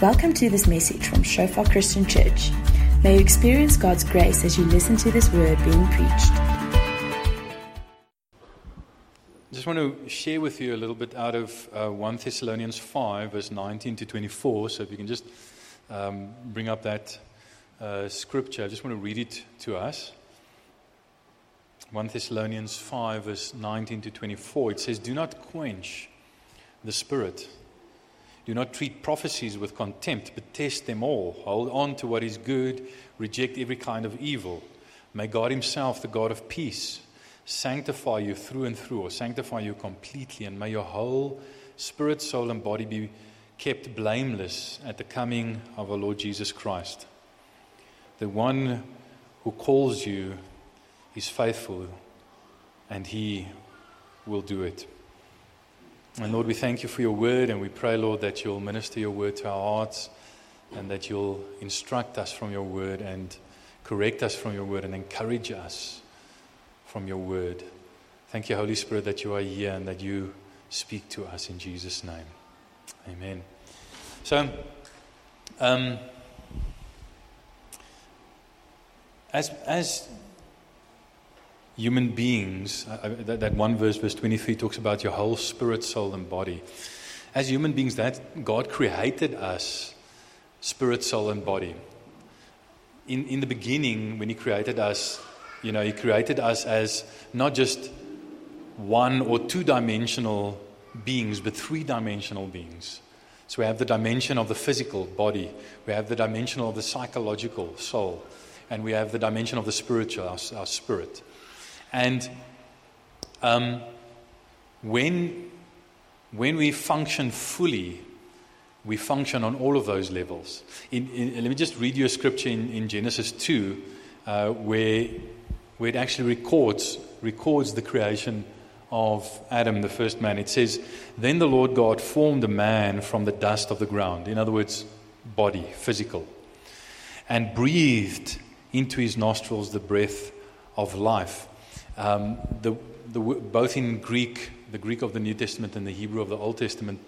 Welcome to this message from Shofar Christian Church. May you experience God's grace as you listen to this word being preached. I just want to share with you a little bit out of uh, 1 Thessalonians 5, verse 19 to 24. So if you can just um, bring up that uh, scripture, I just want to read it to us. 1 Thessalonians 5, verse 19 to 24. It says, Do not quench the spirit. Do not treat prophecies with contempt, but test them all. Hold on to what is good, reject every kind of evil. May God Himself, the God of peace, sanctify you through and through, or sanctify you completely, and may your whole spirit, soul, and body be kept blameless at the coming of our Lord Jesus Christ. The one who calls you is faithful, and He will do it. And Lord, we thank you for your word, and we pray, Lord, that you'll minister your word to our hearts and that you'll instruct us from your word and correct us from your word and encourage us from your word. Thank you, Holy Spirit, that you are here and that you speak to us in Jesus' name. Amen. So, um, as, as human beings, uh, that, that one verse, verse 23, talks about your whole spirit, soul, and body. As human beings, that God created us spirit, soul, and body. In, in the beginning, when He created us, you know, He created us as not just one or two dimensional beings, but three dimensional beings. So we have the dimension of the physical body, we have the dimension of the psychological soul, and we have the dimension of the spiritual, our, our spirit. And um, when, when we function fully, we function on all of those levels. In, in, let me just read you a scripture in, in Genesis 2 uh, where, where it actually records, records the creation of Adam, the first man. It says, Then the Lord God formed a man from the dust of the ground. In other words, body, physical, and breathed into his nostrils the breath of life um, the, the, both in Greek, the Greek of the New Testament and the Hebrew of the Old Testament,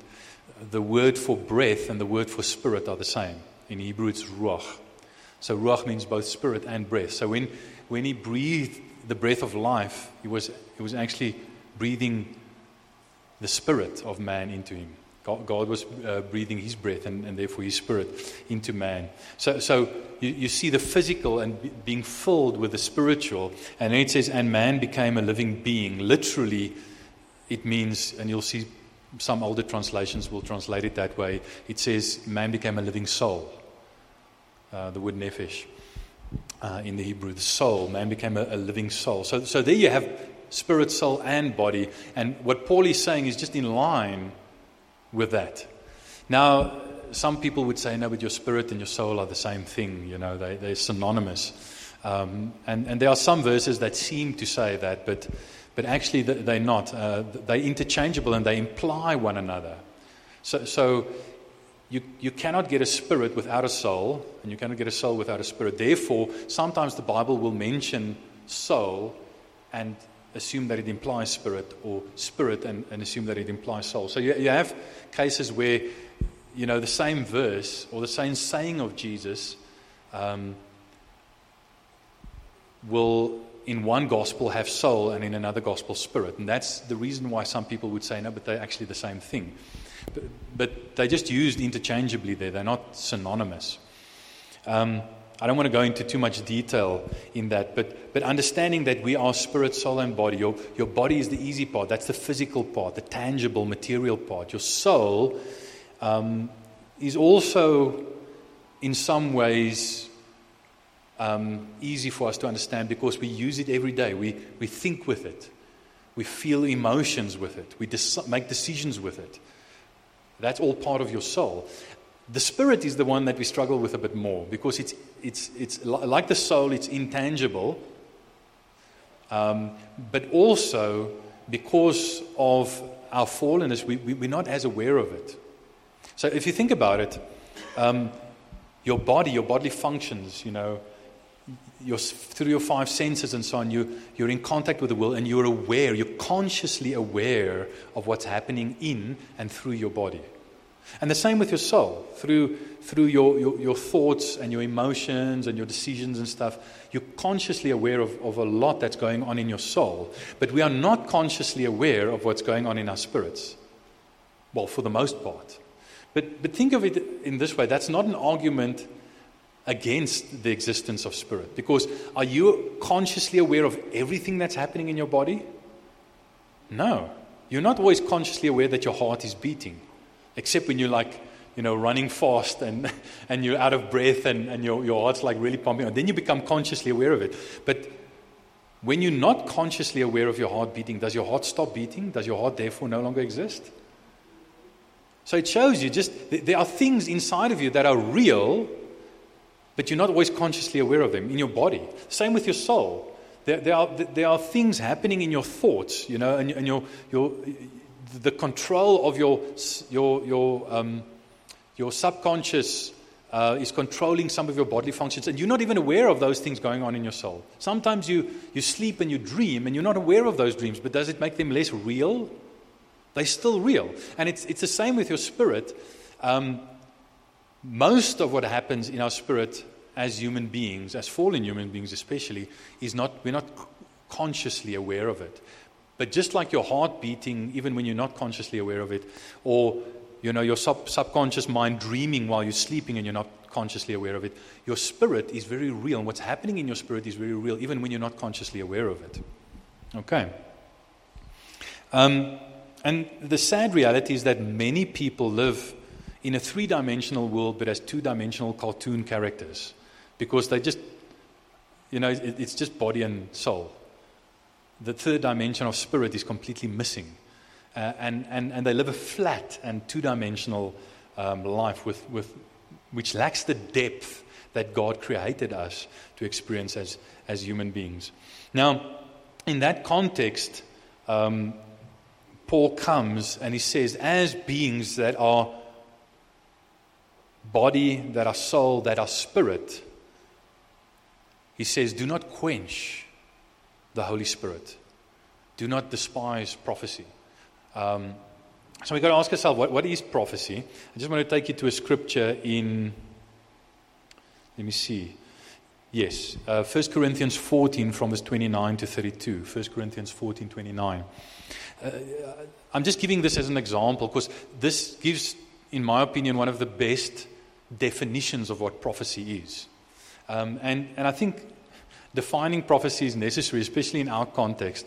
the word for breath and the word for spirit are the same. In Hebrew, it's ruach. So ruach means both spirit and breath. So when, when he breathed the breath of life, he was, he was actually breathing the spirit of man into him. God, God was uh, breathing his breath and, and, therefore his spirit into man. So, so you, you see the physical and b- being filled with the spiritual. And then it says, and man became a living being. Literally, it means, and you'll see some older translations will translate it that way. It says, man became a living soul. Uh, the word nephesh uh, in the Hebrew, the soul. Man became a, a living soul. So, so there you have spirit, soul, and body. And what Paul is saying is just in line with that. Now, some people would say, no, but your spirit and your soul are the same thing, you know, they, they're synonymous. Um, and, and there are some verses that seem to say that, but, but actually they're not. Uh, they're interchangeable and they imply one another. So, so you, you cannot get a spirit without a soul, and you cannot get a soul without a spirit. Therefore, sometimes the Bible will mention soul and assume that it implies spirit, or spirit and, and assume that it implies soul. So you, you have cases where, you know, the same verse or the same saying of Jesus um, will, in one gospel, have soul and in another gospel, spirit. And that's the reason why some people would say, no, but they're actually the same thing. But, but they're just used interchangeably there, they're not synonymous. Um, I don't want to go into too much detail in that, but, but understanding that we are spirit, soul, and body. Your, your body is the easy part, that's the physical part, the tangible, material part. Your soul um, is also, in some ways, um, easy for us to understand because we use it every day. We, we think with it, we feel emotions with it, we des- make decisions with it. That's all part of your soul. The spirit is the one that we struggle with a bit more because it's, it's, it's like the soul, it's intangible, um, but also because of our fallenness, we, we, we're not as aware of it. So if you think about it, um, your body, your bodily functions, you know, your, through your five senses and so on, you, you're in contact with the world and you're aware, you're consciously aware of what's happening in and through your body. And the same with your soul. Through, through your, your, your thoughts and your emotions and your decisions and stuff, you're consciously aware of, of a lot that's going on in your soul. But we are not consciously aware of what's going on in our spirits. Well, for the most part. But, but think of it in this way that's not an argument against the existence of spirit. Because are you consciously aware of everything that's happening in your body? No. You're not always consciously aware that your heart is beating, except when you're like, you know, running fast and, and you're out of breath and, and your, your heart's like really pumping. Then you become consciously aware of it. But when you're not consciously aware of your heart beating, does your heart stop beating? Does your heart therefore no longer exist? So it shows you just there are things inside of you that are real, but you're not always consciously aware of them in your body. Same with your soul. There, there, are, there are things happening in your thoughts, you know, and, and your, your, the control of your, your, your, um, your subconscious uh, is controlling some of your bodily functions, and you're not even aware of those things going on in your soul. Sometimes you, you sleep and you dream, and you're not aware of those dreams, but does it make them less real? They're still real. And it's, it's the same with your spirit. Um, most of what happens in our spirit as human beings, as fallen human beings especially, is not, we're not consciously aware of it. But just like your heart beating, even when you're not consciously aware of it, or you know, your sub- subconscious mind dreaming while you're sleeping and you're not consciously aware of it, your spirit is very real. And what's happening in your spirit is very real, even when you're not consciously aware of it. Okay. Um, and the sad reality is that many people live in a three dimensional world but as two dimensional cartoon characters because they just, you know, it, it's just body and soul. The third dimension of spirit is completely missing. Uh, and, and, and they live a flat and two dimensional um, life with, with, which lacks the depth that God created us to experience as, as human beings. Now, in that context, um, Paul comes and he says, as beings that are body, that are soul, that are spirit, he says, Do not quench the Holy Spirit. Do not despise prophecy. Um, so we've got to ask ourselves, what, what is prophecy? I just want to take you to a scripture in, let me see. Yes, uh, 1 Corinthians 14 from verse 29 to 32. 1 Corinthians 14, 29. Uh, I'm just giving this as an example because this gives, in my opinion, one of the best definitions of what prophecy is. Um, and, and I think defining prophecy is necessary, especially in our context.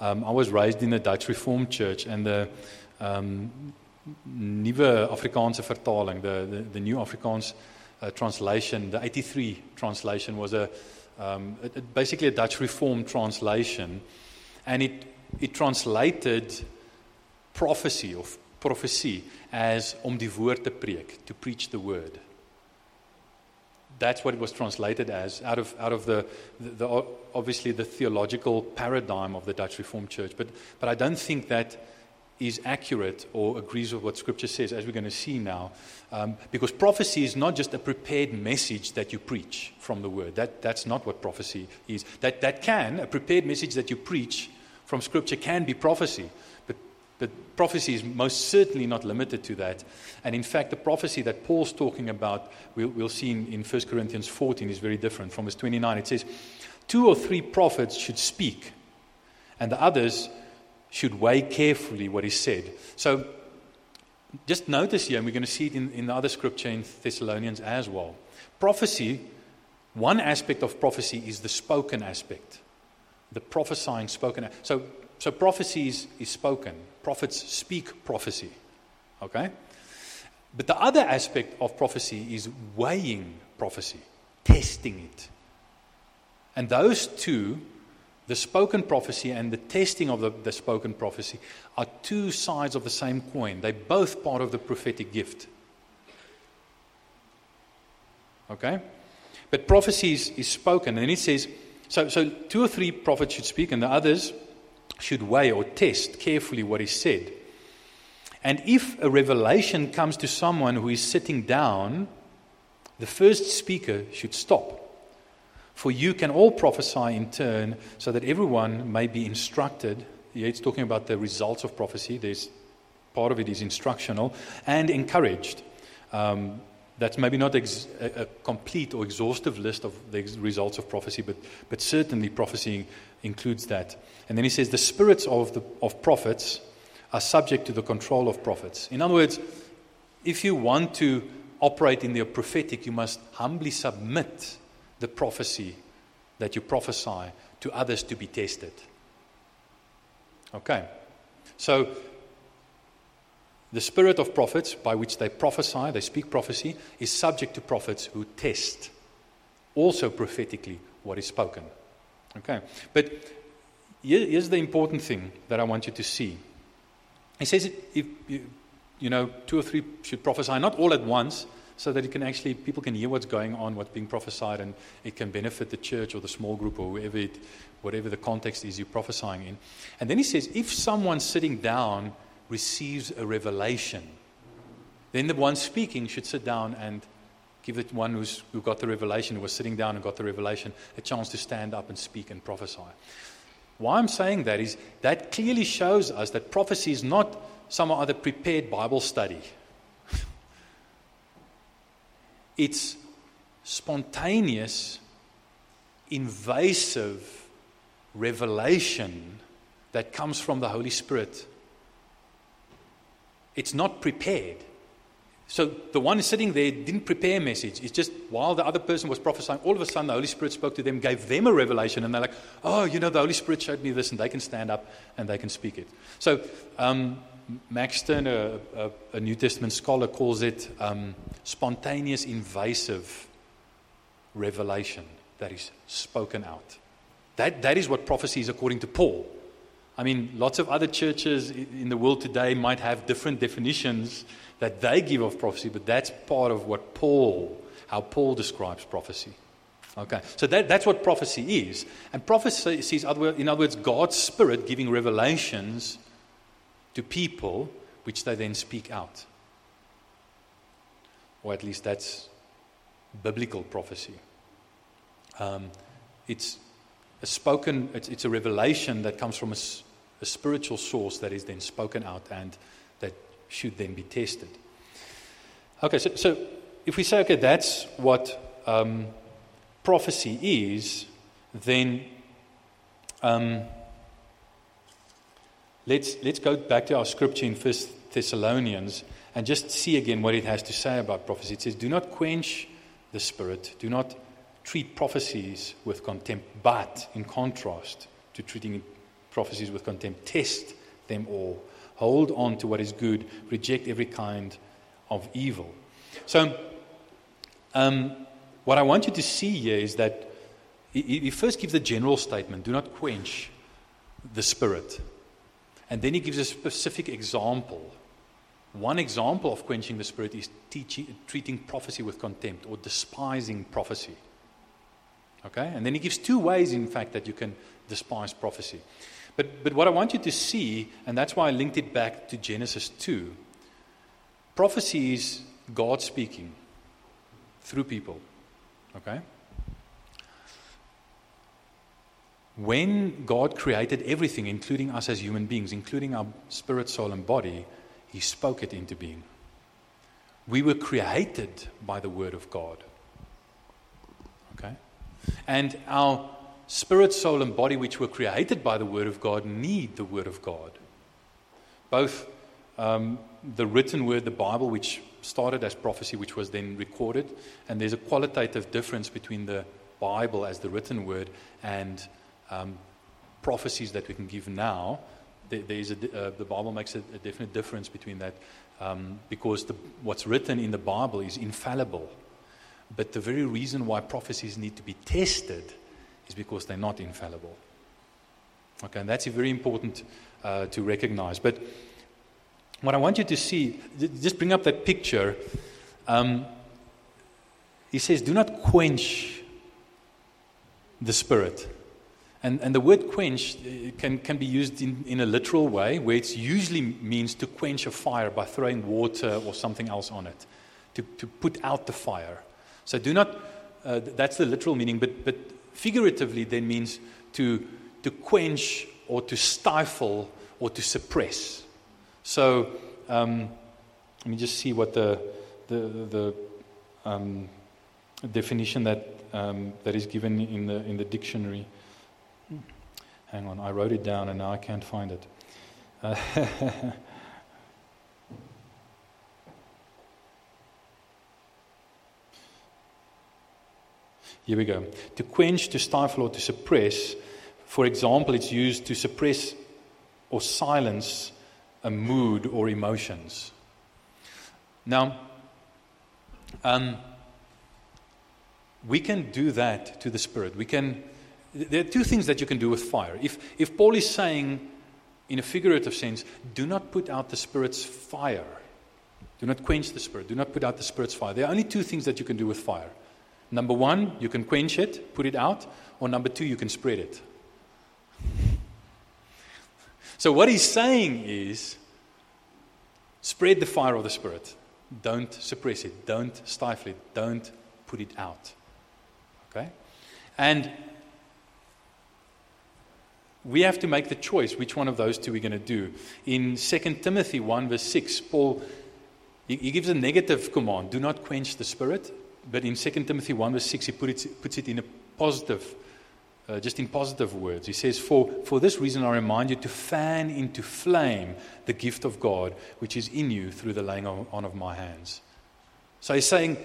Um, I was raised in the Dutch Reformed Church, and the um, Nuwe Afrikaanse vertaling, the, the, the New Afrikaans uh, translation, the 83 translation, was a, um, a, basically a Dutch Reformed translation, and it, it translated prophecy of prophecy as om die woord te preek, to preach the word that's what it was translated as out of, out of the, the, the, obviously the theological paradigm of the Dutch Reformed Church. But, but I don't think that is accurate or agrees with what Scripture says, as we're going to see now. Um, because prophecy is not just a prepared message that you preach from the Word. That, that's not what prophecy is. That, that can, a prepared message that you preach from Scripture can be prophecy. But prophecy is most certainly not limited to that. And in fact, the prophecy that Paul's talking about, we'll, we'll see in, in 1 Corinthians 14, is very different. From verse 29, it says, Two or three prophets should speak, and the others should weigh carefully what is said. So just notice here, and we're going to see it in, in the other scripture in Thessalonians as well. Prophecy, one aspect of prophecy is the spoken aspect, the prophesying spoken. So so prophecy is, is spoken. Prophets speak prophecy. Okay? But the other aspect of prophecy is weighing prophecy, testing it. And those two, the spoken prophecy and the testing of the, the spoken prophecy, are two sides of the same coin. They're both part of the prophetic gift. Okay? But prophecy is, is spoken. And it says, so, so two or three prophets should speak, and the others should weigh or test carefully what is said. And if a revelation comes to someone who is sitting down, the first speaker should stop. For you can all prophesy in turn so that everyone may be instructed. Yeah, it's talking about the results of prophecy. There's part of it is instructional and encouraged. Um, that's maybe not ex- a, a, complete or exhaustive list of the ex- results of prophecy, but, but certainly prophecy includes that. And then he says the spirits of, the, of prophets are subject to the control of prophets. In other words, if you want to operate in the prophetic, you must humbly submit the prophecy that you prophesy to others to be tested. Okay. So, the spirit of prophets, by which they prophesy, they speak prophecy, is subject to prophets who test also prophetically what is spoken. Okay. But here's the important thing that I want you to see. He says if you, you know, two or three should prophesy, not all at once, so that it can actually people can hear what's going on, what's being prophesied, and it can benefit the church or the small group or whoever it, whatever the context is you're prophesying in. And then he says, if someone sitting down receives a revelation, then the one speaking should sit down and give the one who's, who got the revelation, who was sitting down and got the revelation, a chance to stand up and speak and prophesy. Why I'm saying that is that clearly shows us that prophecy is not some other prepared Bible study. It's spontaneous, invasive revelation that comes from the Holy Spirit. It's not prepared. So the one sitting there didn't prepare a message. It's just while the other person was prophesying, all of a sudden the Holy Spirit spoke to them, gave them a revelation, and they're like, oh, you know, the Holy Spirit showed me this, and they can stand up and they can speak it. So um, Max a, a, New Testament scholar, calls it um, spontaneous, invasive revelation that is spoken out. That, that is what prophecy is according to Paul. I mean, lots of other churches in the world today might have different definitions that they give of prophecy, but that's part of what Paul, how Paul describes prophecy. Okay, so that, that's what prophecy is. And prophecy is, in other words, God's Spirit giving revelations to people, which they then speak out. Or at least that's biblical prophecy. Um, it's a spoken, it's, it's, a revelation that comes from a, a spiritual source that is then spoken out and that should then be tested. Okay, so, so if we say, okay, that's what um, prophecy is, then um, Let's, let's go back to our scripture in First Thessalonians and just see again what it has to say about prophecy. It says, Do not quench the spirit, do not treat prophecies with contempt, but in contrast to treating prophecies with contempt, test them all. Hold on to what is good, reject every kind of evil. So, um, what I want you to see here is that he, he first gives the general statement do not quench the spirit. And then he gives a specific example. One example of quenching the spirit is teaching, treating prophecy with contempt or despising prophecy. Okay? And then he gives two ways, in fact, that you can despise prophecy. But, but what I want you to see, and that's why I linked it back to Genesis 2 prophecy is God speaking through people. Okay? When God created everything, including us as human beings, including our spirit, soul, and body, He spoke it into being. We were created by the Word of God. Okay? And our spirit, soul, and body, which were created by the Word of God, need the Word of God. Both um, the written Word, the Bible, which started as prophecy, which was then recorded, and there's a qualitative difference between the Bible as the written Word and um, prophecies that we can give now, there, there is a, uh, the Bible makes a, a, definite difference between that um, because the, what's written in the Bible is infallible. But the very reason why prophecies need to be tested is because they're not infallible. Okay, and that's very important uh, to recognize. But what I want you to see, just bring up that picture. Um, he says, Do not quench the spirit. And, and the word quench uh, can, can be used in, in a literal way, where it usually means to quench a fire by throwing water or something else on it, to, to put out the fire. So do not, uh, that's the literal meaning, but, but figuratively then means to, to quench or to stifle or to suppress. So um, let me just see what the, the, the um, definition that, um, that is given in the, in the dictionary. Hang on, I wrote it down and now I can't find it. Uh, Here we go. To quench, to stifle, or to suppress. For example, it's used to suppress or silence a mood or emotions. Now, um, we can do that to the Spirit. We can. There are two things that you can do with fire. If, if Paul is saying, in a figurative sense, do not put out the Spirit's fire, do not quench the Spirit, do not put out the Spirit's fire. There are only two things that you can do with fire. Number one, you can quench it, put it out, or number two, you can spread it. So, what he's saying is spread the fire of the Spirit. Don't suppress it. Don't stifle it. Don't put it out. Okay? And we have to make the choice which one of those two we're going to do. In 2 Timothy 1, verse 6, Paul he, gives a negative command do not quench the Spirit. But in 2 Timothy 1, verse 6, he put it, puts it in a positive, uh, just in positive words. He says, for, for this reason, I remind you to fan into flame the gift of God which is in you through the laying on of my hands. So he's saying,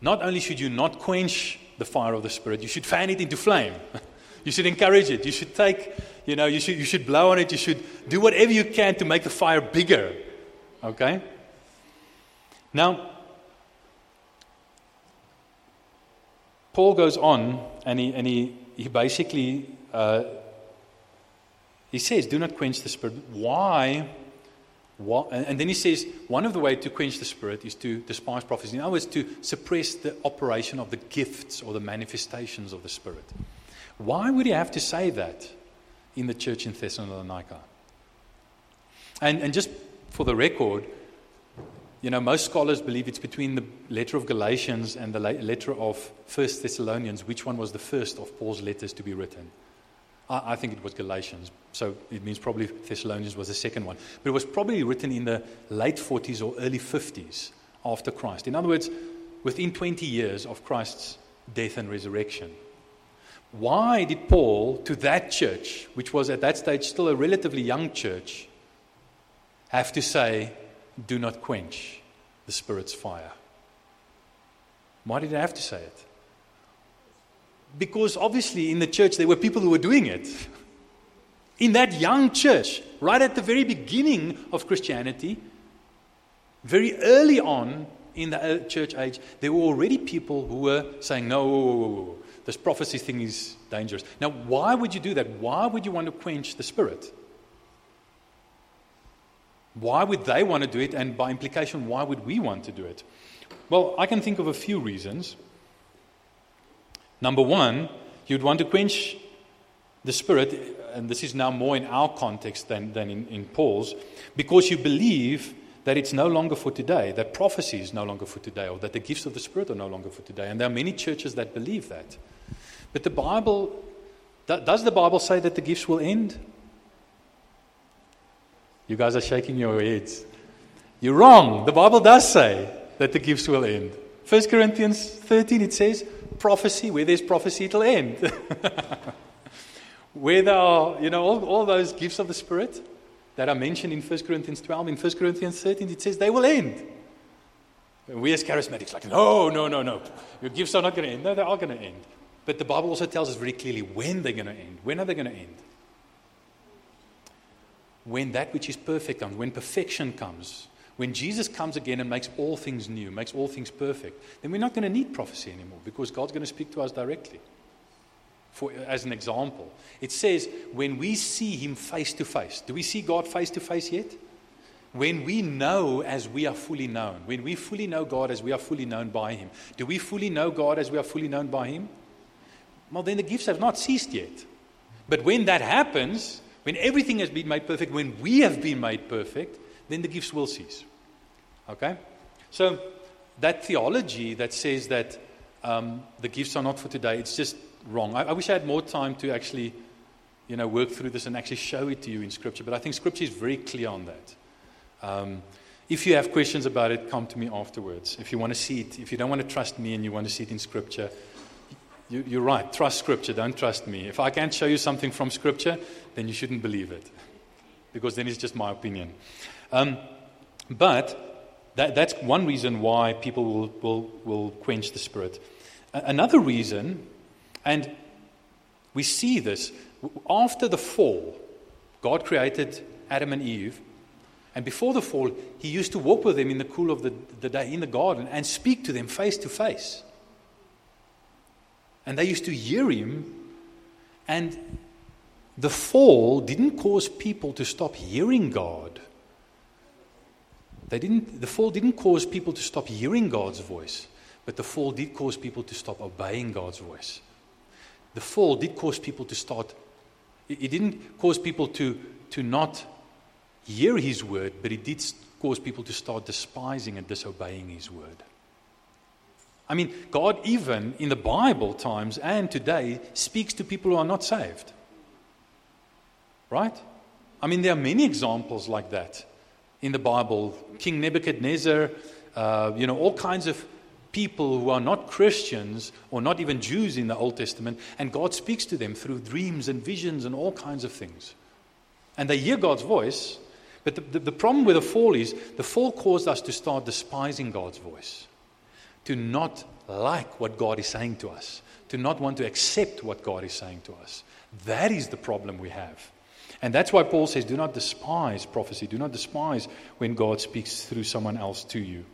not only should you not quench the fire of the Spirit, you should fan it into flame. you should encourage it. You should take, you know, you should, you should blow on it. You should do whatever you can to make the fire bigger. Okay? Now, Paul goes on and he, and he, he basically uh, he says, Do not quench the spirit. Why? Why? And then he says, one of the ways to quench the spirit is to despise prophecy. In other words, to suppress the operation of the gifts or the manifestations of the spirit. Why would he have to say that in the church in Thessalonica? And, and just for the record, you know, most scholars believe it's between the letter of Galatians and the letter of First Thessalonians. Which one was the first of Paul's letters to be written? I, I think it was Galatians, so it means probably Thessalonians was the second one. But it was probably written in the late 40s or early 50s after Christ. In other words, within 20 years of Christ's death and resurrection. Why did Paul, to that church, which was at that stage still a relatively young church, have to say, do not quench the Spirit's fire. Why did I have to say it? Because obviously in the church there were people who were doing it. In that young church, right at the very beginning of Christianity, very early on in the uh, church age, there were already people who were saying, no, this prophecy thing is dangerous. Now, why would you do that? Why would you want to quench the Spirit? Why would they want to do it? And by implication, why would we want to do it? Well, I can think of a few reasons. Number one, you'd want to quench the Spirit, and this is now more in our context than, than in, in Paul's, because you believe that it's no longer for today, that prophecy is no longer for today, or that the gifts of the Spirit are no longer for today. And there are many churches that believe that. But the Bible, does the Bible say that the gifts will end? You guys are shaking your heads. You're wrong. The Bible does say that the gifts will end. 1 Corinthians 13, it says, prophecy, where there's prophecy, it'll end. where there are, you know, all, all those gifts of the Spirit that are mentioned in 1 Corinthians 12, in 1 Corinthians 13, it says they will end. And we as charismatics, like, no, no, no, no. Your gifts are not going to end. No, they are going to end. But the Bible also tells us very clearly when they're going to end. When are they going to end? When that which is perfect comes, when perfection comes, when Jesus comes again and makes all things new, makes all things perfect, then we're not going to need prophecy anymore because God's going to speak to us directly. For, as an example, it says, when we see Him face to face, do we see God face to face yet? When we know as we are fully known, when we fully know God as we are fully known by Him, do we fully know God as we are fully known by Him? Well, then the gifts have not ceased yet. But when that happens, when everything has been made perfect, when we have been made perfect, then the gifts will cease. Okay? So, that theology that says that um, the gifts are not for today, it's just wrong. I, I, wish I had more time to actually, you know, work through this and actually show it to you in Scripture. But I think Scripture is very clear on that. Um, if you have questions about it, come to me afterwards. If you want to see it, if you don't want to trust me and you want to see it in Scripture, you, you're right. Trust Scripture, don't trust me. If I can't show you something from Scripture, then you shouldn't believe it, because then it's just my opinion. Um, but that, that's one reason why people will, will, will quench the Spirit. Another reason, and we see this after the fall, God created Adam and Eve. And before the fall, he used to walk with them in the cool of the, the day in the garden and speak to them face to face. And they used to hear him. And the fall didn't cause people to stop hearing God. They didn't, the fall didn't cause people to stop hearing God's voice, but the fall did cause people to stop obeying God's voice. The fall did cause people to start, it didn't cause people to, to not hear his word, but it did cause people to start despising and disobeying his word. I mean, God, even in the Bible times and today, speaks to people who are not saved. Right? I mean, there are many examples like that in the Bible. King Nebuchadnezzar, uh, you know, all kinds of people who are not Christians or not even Jews in the Old Testament, and God speaks to them through dreams and visions and all kinds of things. And they hear God's voice, but the, the, the, problem with the fall is the fall caused us to start despising God's voice, to not like what God is saying to us, to not want to accept what God is saying to us. That is the problem we have. And that's why Paul says, do not despise prophecy. Do not despise when God speaks through someone else to you.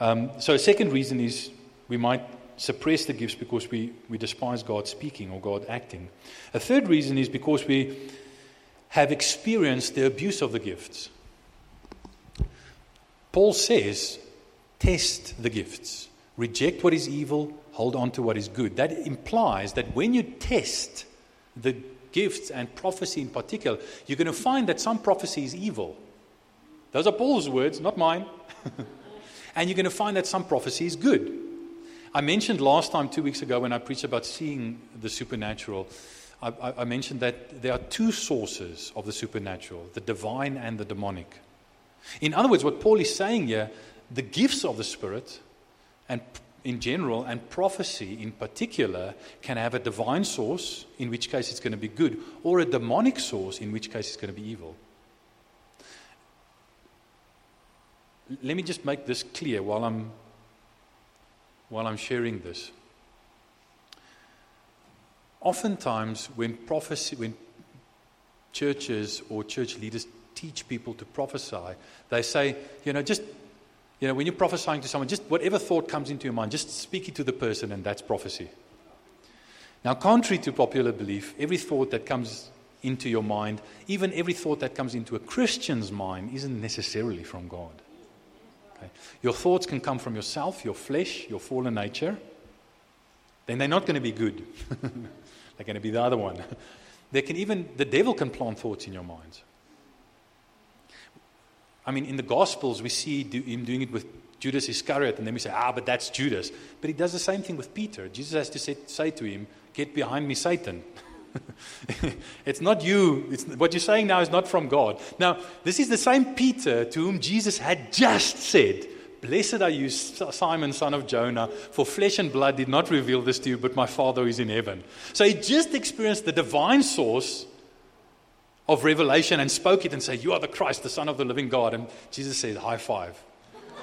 Um, so, a second reason is we might suppress the gifts because we, we despise God speaking or God acting. A third reason is because we have experienced the abuse of the gifts. Paul says, test the gifts, reject what is evil, hold on to what is good. That implies that when you test the gifts and prophecy in particular, you're going to find that some prophecy is evil. Those are Paul's words, not mine. and you're going to find that some prophecy is good. I mentioned last time, two weeks ago, when I preached about seeing the supernatural, I, I, mentioned that there are two sources of the supernatural the divine and the demonic. In other words, what Paul is saying here, the gifts of the Spirit, and in general, and prophecy in particular, can have a divine source, in which case it's going to be good, or a demonic source, in which case it's going to be evil. Let me just make this clear while I'm, while I'm sharing this oftentimes when prophecy, when churches or church leaders teach people to prophesy, they say, you know, just, you know, when you're prophesying to someone, just whatever thought comes into your mind, just speak it to the person, and that's prophecy. Now, contrary to popular belief, every thought that comes into your mind, even every thought that comes into a Christian's mind, isn't necessarily from God. Okay? Your thoughts can come from yourself, your flesh, your fallen nature. Then they're not going to be good. They're going to be the other one. They can even, the devil can plant thoughts in your minds. I mean, in the Gospels, we see him doing it with Judas Iscariot, and then we say, ah, but that's Judas. But he does the same thing with Peter. Jesus has to say, say to him, Get behind me, Satan. it's not you. It's, what you're saying now is not from God. Now, this is the same Peter to whom Jesus had just said, Blessed are you, Simon, son of Jonah, for flesh and blood did not reveal this to you, but my Father is in heaven. So he just experienced the divine source of revelation and spoke it and said, You are the Christ, the Son of the living God. And Jesus said, High five.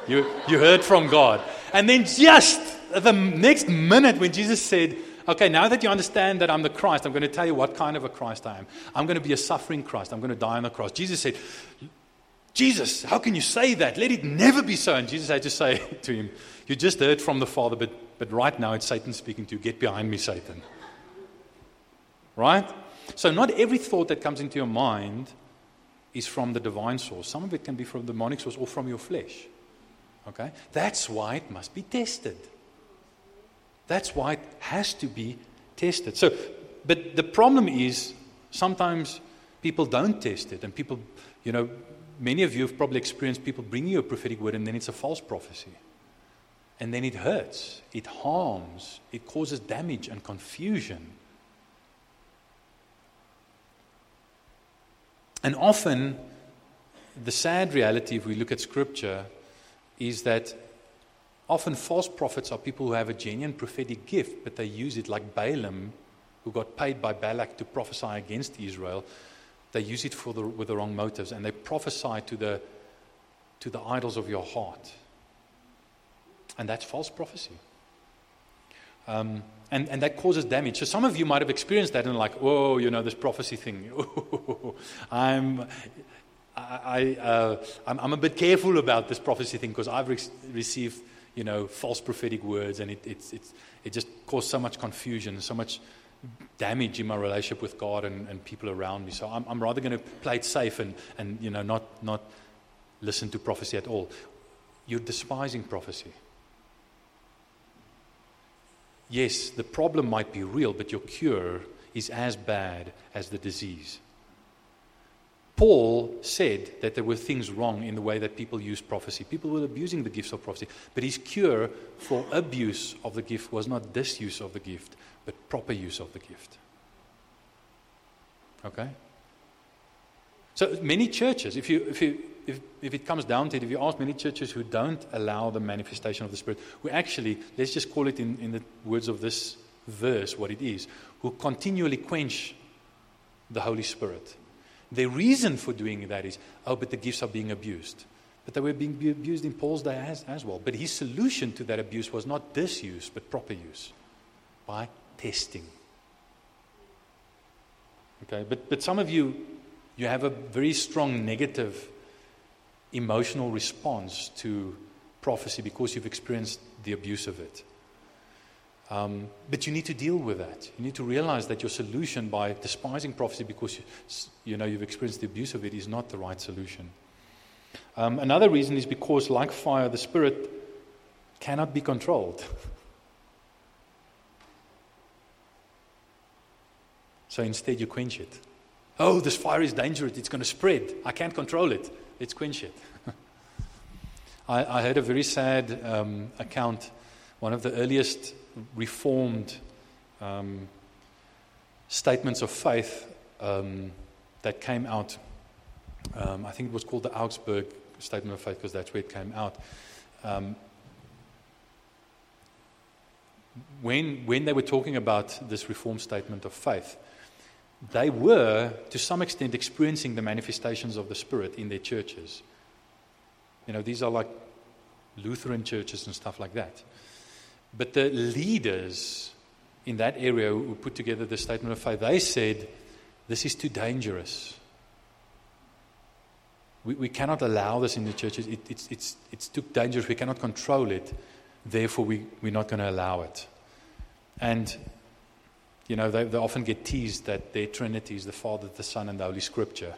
You, you heard from God. And then just the next minute, when Jesus said, Okay, now that you understand that I'm the Christ, I'm going to tell you what kind of a Christ I am. I'm going to be a suffering Christ. I'm going to die on the cross. Jesus said, Jesus, how can you say that? Let it never be so. And Jesus had to say to him, You just heard from the Father, but, but right now it's Satan speaking to you. Get behind me, Satan. Right? So, not every thought that comes into your mind is from the divine source. Some of it can be from the demonic source or from your flesh. Okay? That's why it must be tested. That's why it has to be tested. So, but the problem is sometimes people don't test it and people, you know, many of you have probably experienced people bringing you a prophetic word and then it's a false prophecy. And then it hurts, it harms, it causes damage and confusion. And often, the sad reality, if we look at Scripture, is that often false prophets are people who have a genuine prophetic gift, but they use it like Balaam, who got paid by Balak to prophesy against Israel. They use it for the, with the wrong motives, and they prophesy to the, to the idols of your heart. And that's false prophecy. Um, and, and that causes damage. So some of you might have experienced that and like, oh, you know, this prophecy thing. I'm, I, uh, I'm, I'm, a bit careful about this prophecy thing because I've re- received, you know, false prophetic words and it, it's, it's, it just caused so much confusion, so much damage in my relationship with God and, and people around me. So I'm, I'm rather going to play it safe and, and, you know, not, not listen to prophecy at all. You're despising prophecy. Yes, the problem might be real, but your cure is as bad as the disease. Paul said that there were things wrong in the way that people used prophecy. People were abusing the gifts of prophecy. But his cure for abuse of the gift was not disuse of the gift, but proper use of the gift. Okay? So many churches, if you, if you if, if it comes down to it, if you ask many churches who don't allow the manifestation of the Spirit, who actually, let's just call it in, in the words of this verse what it is, who continually quench the Holy Spirit. The reason for doing that is, oh, but the gifts are being abused. But they were being abused in Paul's day as, as well. But his solution to that abuse was not disuse, but proper use by testing. Okay, but, but some of you, you have a very strong negative emotional response to prophecy because you've experienced the abuse of it. Um, but you need to deal with that. You need to realize that your solution by despising prophecy because you, you know you've experienced the abuse of it is not the right solution. Um, another reason is because, like fire, the spirit cannot be controlled. so instead, you quench it. Oh, this fire is dangerous. It's going to spread. I can't control it. Let's. I, I, heard a very sad um, account. One of the earliest reformed um, statements of faith um, that came out, um, I think it was called the Augsburg Statement of Faith because that's where it came out. Um, when, when they were talking about this reformed statement of faith, they were, to some extent, experiencing the manifestations of the Spirit in their churches. You know, these are like Lutheran churches and stuff like that. But the leaders in that area who put together the statement of faith, they said, This is too dangerous. We, we cannot allow this in the churches. It, it's, it's, it's too dangerous. We cannot control it. Therefore, we, we're not going to allow it. And you know, they, they often get teased that their Trinity is the Father, the Son, and the Holy Scripture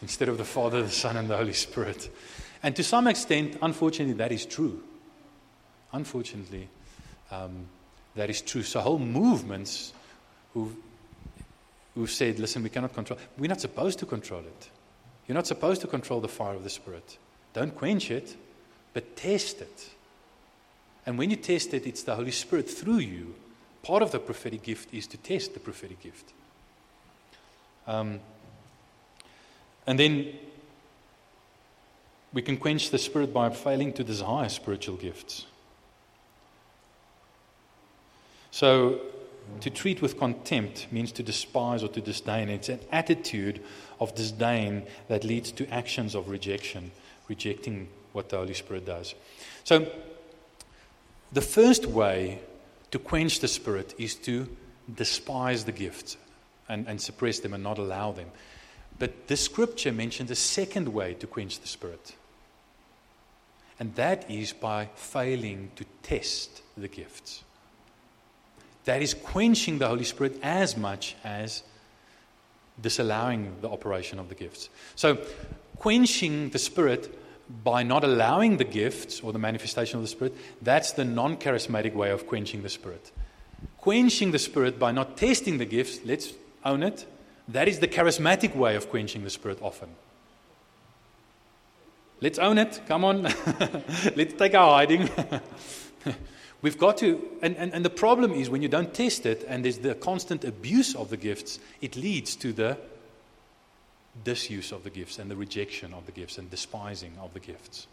instead of the Father, the Son, and the Holy Spirit. And to some extent, unfortunately, that is true. Unfortunately, um, that is true. So, whole movements who've, who've said, listen, we cannot control, we're not supposed to control it. You're not supposed to control the fire of the Spirit. Don't quench it, but test it. And when you test it, it's the Holy Spirit through you part of the prophetic gift is to test the prophetic gift. Um, and then we can quench the spirit by failing to desire spiritual gifts. So, to treat with contempt means to despise or to disdain. It's an attitude of disdain that leads to actions of rejection, rejecting what the Holy Spirit does. So, the first way to quench the Spirit is to despise the gifts and, and suppress them and not allow them. But the scripture mentions a second way to quench the Spirit. And that is by failing to test the gifts. That is quenching the Holy Spirit as much as disallowing the operation of the gifts. So, quenching the Spirit by not allowing the gifts or the manifestation of the Spirit, that's the non charismatic way of quenching the Spirit. Quenching the Spirit by not testing the gifts, let's own it, that is the charismatic way of quenching the Spirit often. Let's own it. Come on. let's take our hiding. We've got to, and, and, and the problem is when you don't test it and there's the constant abuse of the gifts, it leads to the disuse of the gifts and the rejection of the gifts and despising of the gifts.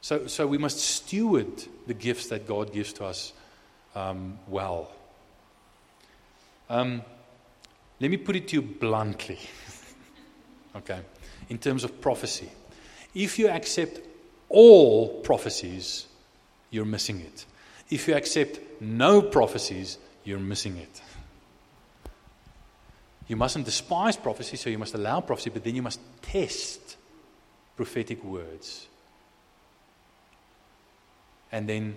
So, so we must steward the gifts that God gives to us um, well. Um, let me put it to you bluntly. okay, in terms of prophecy. If you accept all prophecies, you're missing it. If you accept no prophecies, you're missing it. You mustn't despise prophecy, so you must allow prophecy, but then you must test prophetic words. And then,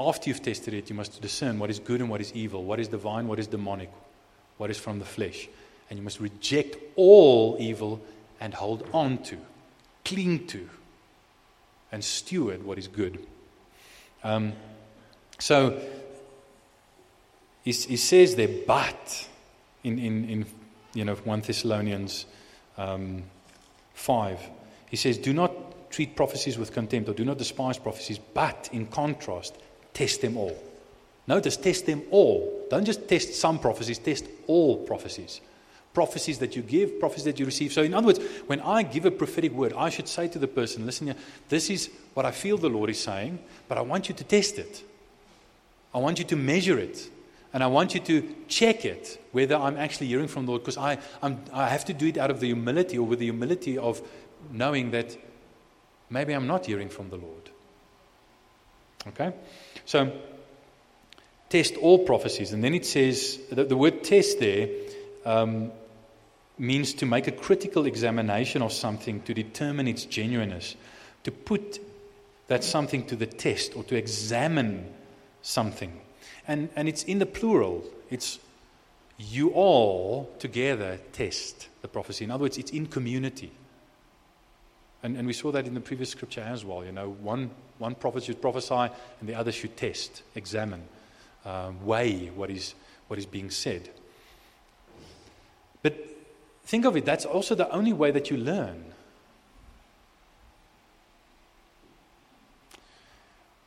after you've tested it, you must discern what is good and what is evil, what is divine, what is demonic, what is from the flesh. And you must reject all evil and hold on to, cling to, and steward what is good. Um, so, he, he says there, but in, in, in you know, 1 Thessalonians um, 5. He says, Do not treat prophecies with contempt or do not despise prophecies, but in contrast, test them all. Notice, test them all. Don't just test some prophecies, test all prophecies. Prophecies that you give, prophecies that you receive. So, in other words, when I give a prophetic word, I should say to the person, Listen this is what I feel the Lord is saying, but I want you to test it. I want you to measure it. And I want you to check it, whether I'm actually hearing from the Lord, because I, I have to do it out of the humility or with the humility of knowing that maybe I'm not hearing from the Lord. Okay? So, test all prophecies. And then it says, the, the word test there um, means to make a critical examination of something to determine its genuineness, to put that something to the test or to examine something. And, and it's in the plural. It's you all together test the prophecy. In other words, it's in community. And, and we saw that in the previous scripture as well. You know, one, one prophet should prophesy and the other should test, examine, um, weigh what is, what is being said. But think of it, that's also the only way that you learn.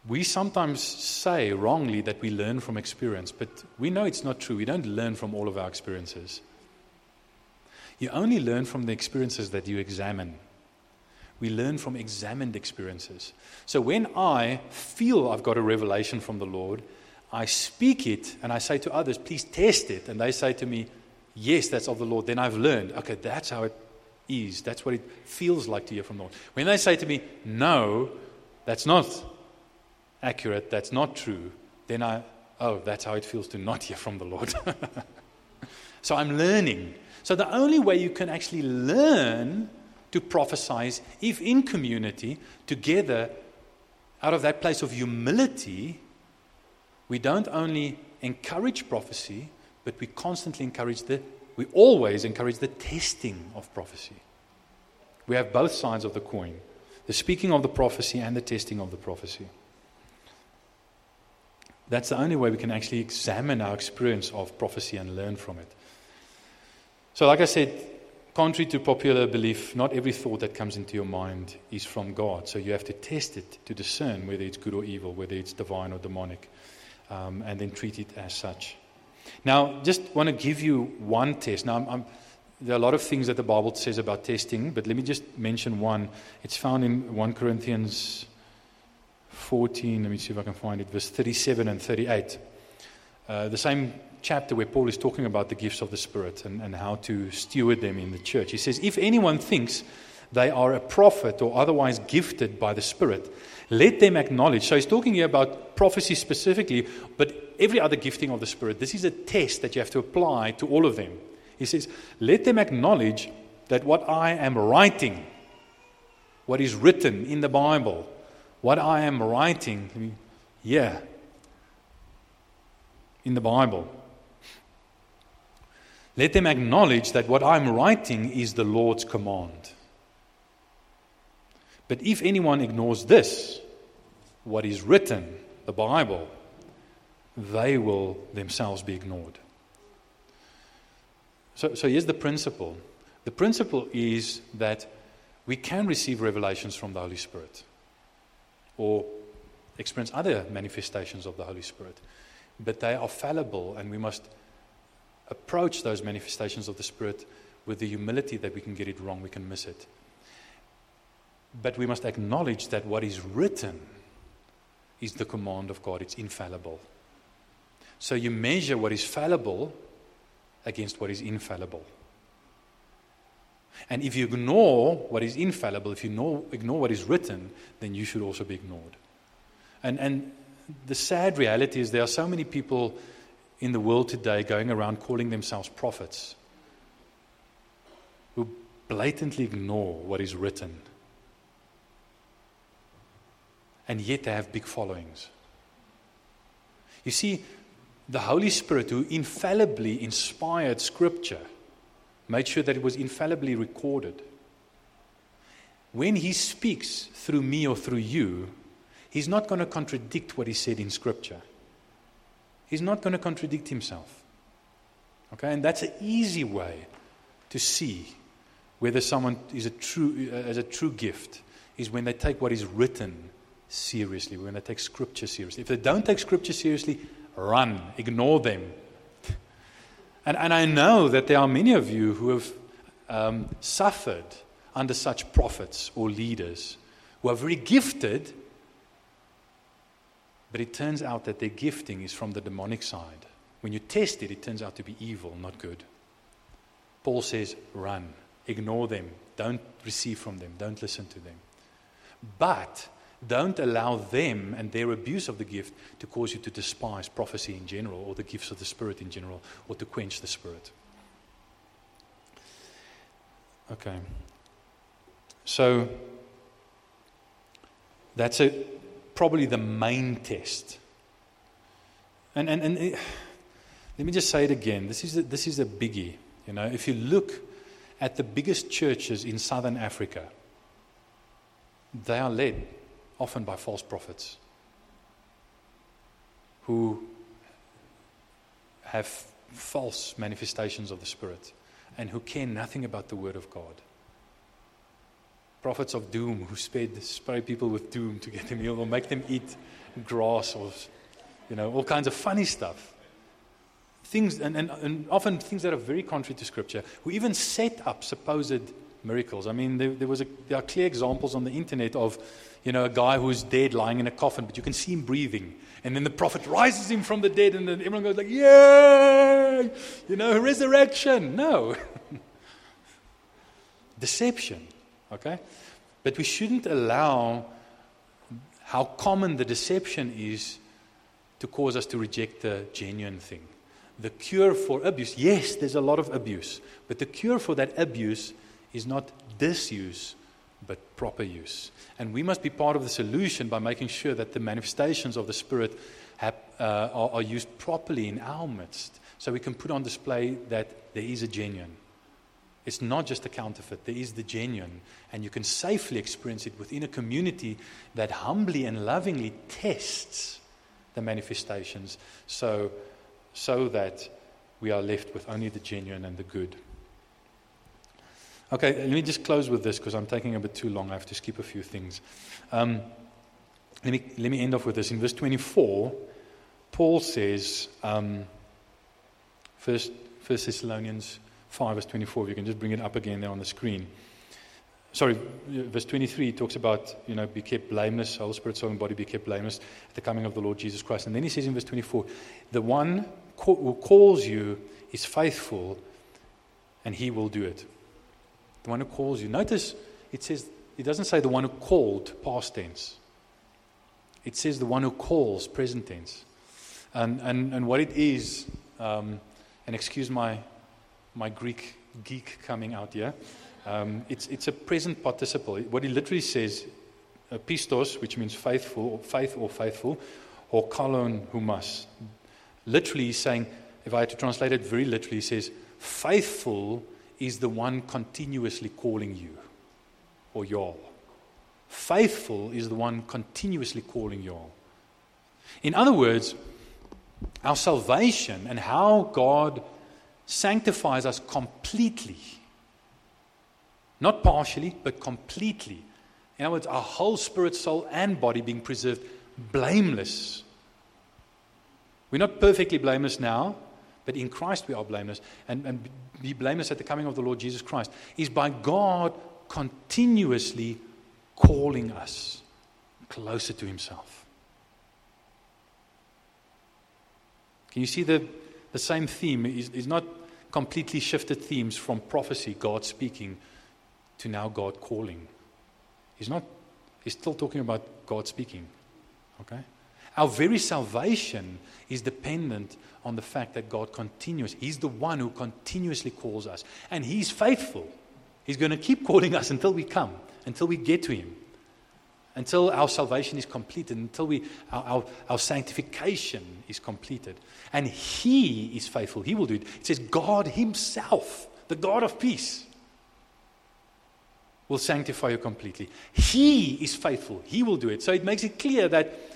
We sometimes say wrongly that we learn from experience, but we know it's not true. We don't learn from all of our experiences. You only learn from the experiences that you examine. We learn from examined experiences. So when I feel I've got a revelation from the Lord, I speak it and I say to others, please test it. And they say to me, yes, that's of the Lord. Then I've learned, okay, that's how it is. That's what it feels like to hear from the Lord. When they say to me, no, that's not accurate, that's not true, then I, oh, that's how it feels to not hear from the Lord. so I'm learning. So the only way you can actually learn to prophesy is if in community, together, out of that place of humility, we don't only encourage prophecy, but we constantly encourage the, we always encourage the testing of prophecy. We have both sides of the coin the speaking of the prophecy and the testing of the prophecy. That's the only way we can actually examine our experience of prophecy and learn from it. So, like I said, contrary to popular belief, not every thought that comes into your mind is from God. So, you have to test it to discern whether it's good or evil, whether it's divine or demonic, um, and then treat it as such. Now, just want to give you one test. Now, I'm, I'm, there are a lot of things that the Bible says about testing, but let me just mention one. It's found in 1 Corinthians 14, let me see if I can find it, verse 37 and 38. Uh, the same chapter where Paul is talking about the gifts of the Spirit and, and how to steward them in the church. He says, If anyone thinks they are a prophet or otherwise gifted by the Spirit, let them acknowledge. So he's talking here about prophecy specifically, but every other gifting of the Spirit. This is a test that you have to apply to all of them. He says, Let them acknowledge that what I am writing, what is written in the Bible, what I am writing here in the Bible. Let them acknowledge that what I'm writing is the Lord's command. But if anyone ignores this, what is written, the Bible, they will themselves be ignored. So, so here's the principle the principle is that we can receive revelations from the Holy Spirit or experience other manifestations of the Holy Spirit. But they are fallible, and we must approach those manifestations of the Spirit with the humility that we can get it wrong, we can miss it. But we must acknowledge that what is written is the command of God, it's infallible. So you measure what is fallible against what is infallible. And if you ignore what is infallible, if you ignore, ignore what is written, then you should also be ignored. And, and the sad reality is there are so many people in the world today going around calling themselves prophets who blatantly ignore what is written. And yet they have big followings. You see, the Holy Spirit, who infallibly inspired Scripture, made sure that it was infallibly recorded. When He speaks through me or through you, He's not going to contradict what He said in Scripture. He's not going to contradict Himself. Okay, and that's an easy way to see whether someone is a true, uh, as a true gift, is when they take what is written seriously, when they take Scripture seriously. If they don't take Scripture seriously, run, ignore them. And, and I know that there are many of you who have um, suffered under such prophets or leaders who are very gifted, but it turns out that their gifting is from the demonic side. When you test it, it turns out to be evil, not good. Paul says, run, ignore them, don't receive from them, don't listen to them. But don't allow them and their abuse of the gift to cause you to despise prophecy in general or the gifts of the Spirit in general or to quench the Spirit. Okay. So that's a, probably the main test. And, and, and it, let me just say it again. This is, a, this is a biggie. You know, if you look at the biggest churches in southern Africa, they are led often by false prophets who have false manifestations of the Spirit and who care nothing about the Word of God. Prophets of doom who sped, spray people with doom to get them healed or make them eat grass or, you know, all kinds of funny stuff. Things, and, and, and often things that are very contrary to Scripture, who even set up supposed miracles. I mean, there, there, was a, there are clear examples on the internet of, you know, a guy who's dead lying in a coffin, but you can see him breathing. And then the prophet rises him from the dead, and then everyone goes like, "Yay!" You know, resurrection. No. Deception. Okay? But we shouldn't allow how common the deception is to cause us to reject the genuine thing. The cure for abuse, yes, there's a lot of abuse, but the cure for that abuse is not disuse, but proper use. And we must be part of the solution by making sure that the manifestations of the Spirit have, uh, are, are used properly in our midst so we can put on display that there is a genuine. It's not just a counterfeit, there is the genuine. And you can safely experience it within a community that humbly and lovingly tests the manifestations so, so that we are left with only the genuine and the good. Okay, let me just close with this because I'm taking a bit too long. I have to skip a few things. Um, let, me, let me end off with this. In verse 24, Paul says, um, First, First Thessalonians 5, verse 24, if you can just bring it up again there on the screen. Sorry, verse 23 talks about, you know, be kept blameless, whole spirit, soul, and body be kept blameless at the coming of the Lord Jesus Christ. And then he says in verse 24, the one who calls you is faithful, and he will do it. The one who calls you. Notice it says, it doesn't say the one who called, past tense. It says the one who calls, present tense. And, and, and what it is, um, and excuse my, my Greek geek coming out here, um, it's, it's a present participle. What it literally says, uh, pistos, which means faithful, or faith or faithful, or kalon humas. Literally, he's saying, if I had to translate it very literally, he says, faithful is the one continuously calling you, or y'all. Faithful is the one continuously calling y'all. In other words, our salvation and how God sanctifies us completely, not partially, but completely. In other words, our whole spirit, soul, and body being preserved blameless. We're not perfectly blameless now, but in Christ we are blameless, and, and be blameless at the coming of the Lord Jesus Christ, is by God continuously calling us closer to Himself. Can you see the, the same theme? Is, not completely shifted themes from prophecy, God speaking, to now God calling. He's not, he's still talking about God speaking. Okay? Our very salvation is dependent on the fact that God continues. He's the one who continuously calls us. And He's faithful. He's going to keep calling us until we come, until we get to Him, until our salvation is completed, until we, our, our, our sanctification is completed. And He is faithful. He will do it. It says, God Himself, the God of peace, will sanctify you completely. He is faithful. He will do it. So it makes it clear that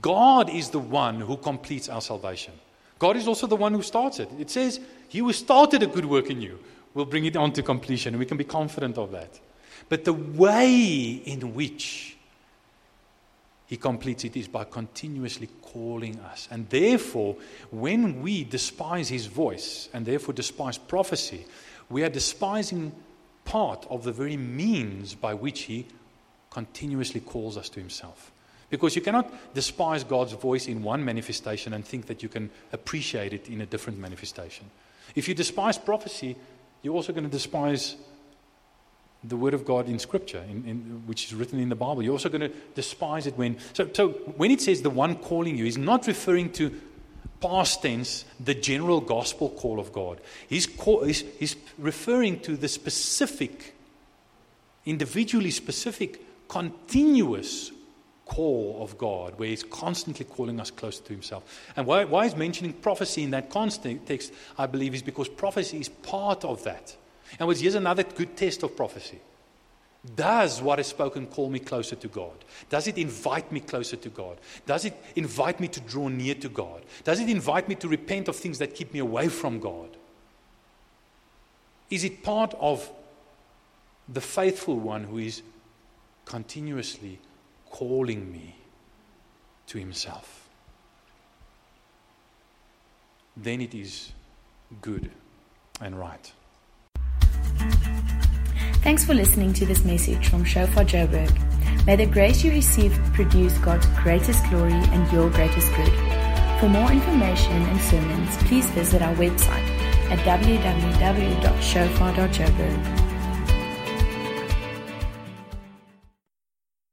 God is the one who completes our salvation. God is also the one who starts it. It says, He who started a good work in you will bring it on to completion, and we can be confident of that. But the way in which He completes it is by continuously calling us. And therefore, when we despise His voice and therefore despise prophecy, we are despising part of the very means by which He continuously calls us to Himself. Because you cannot despise God's voice in one manifestation and think that you can appreciate it in a different manifestation. If you despise prophecy, you're also going to despise the word of God in Scripture, in, in, which is written in the Bible. You're also going to despise it when. So, so when it says the one calling you, he's not referring to past tense, the general gospel call of God. He's, call, he's, he's referring to the specific, individually specific, continuous call of God, where He's constantly calling us closer to Himself. And why, why He's mentioning prophecy in that context, I believe, is because prophecy is part of that. And here's another good test of prophecy. Does what is spoken call me closer to God? Does it invite me closer to God? Does it invite me to draw near to God? Does it invite me to repent of things that keep me away from God? Is it part of the faithful one who is continuously calling me to Himself? Then it is good and right. Thanks for listening to this message from Shofar Joburg. May the grace you receive produce God's greatest glory and your greatest good. For more information and sermons, please visit our website at www.shofar.joburg.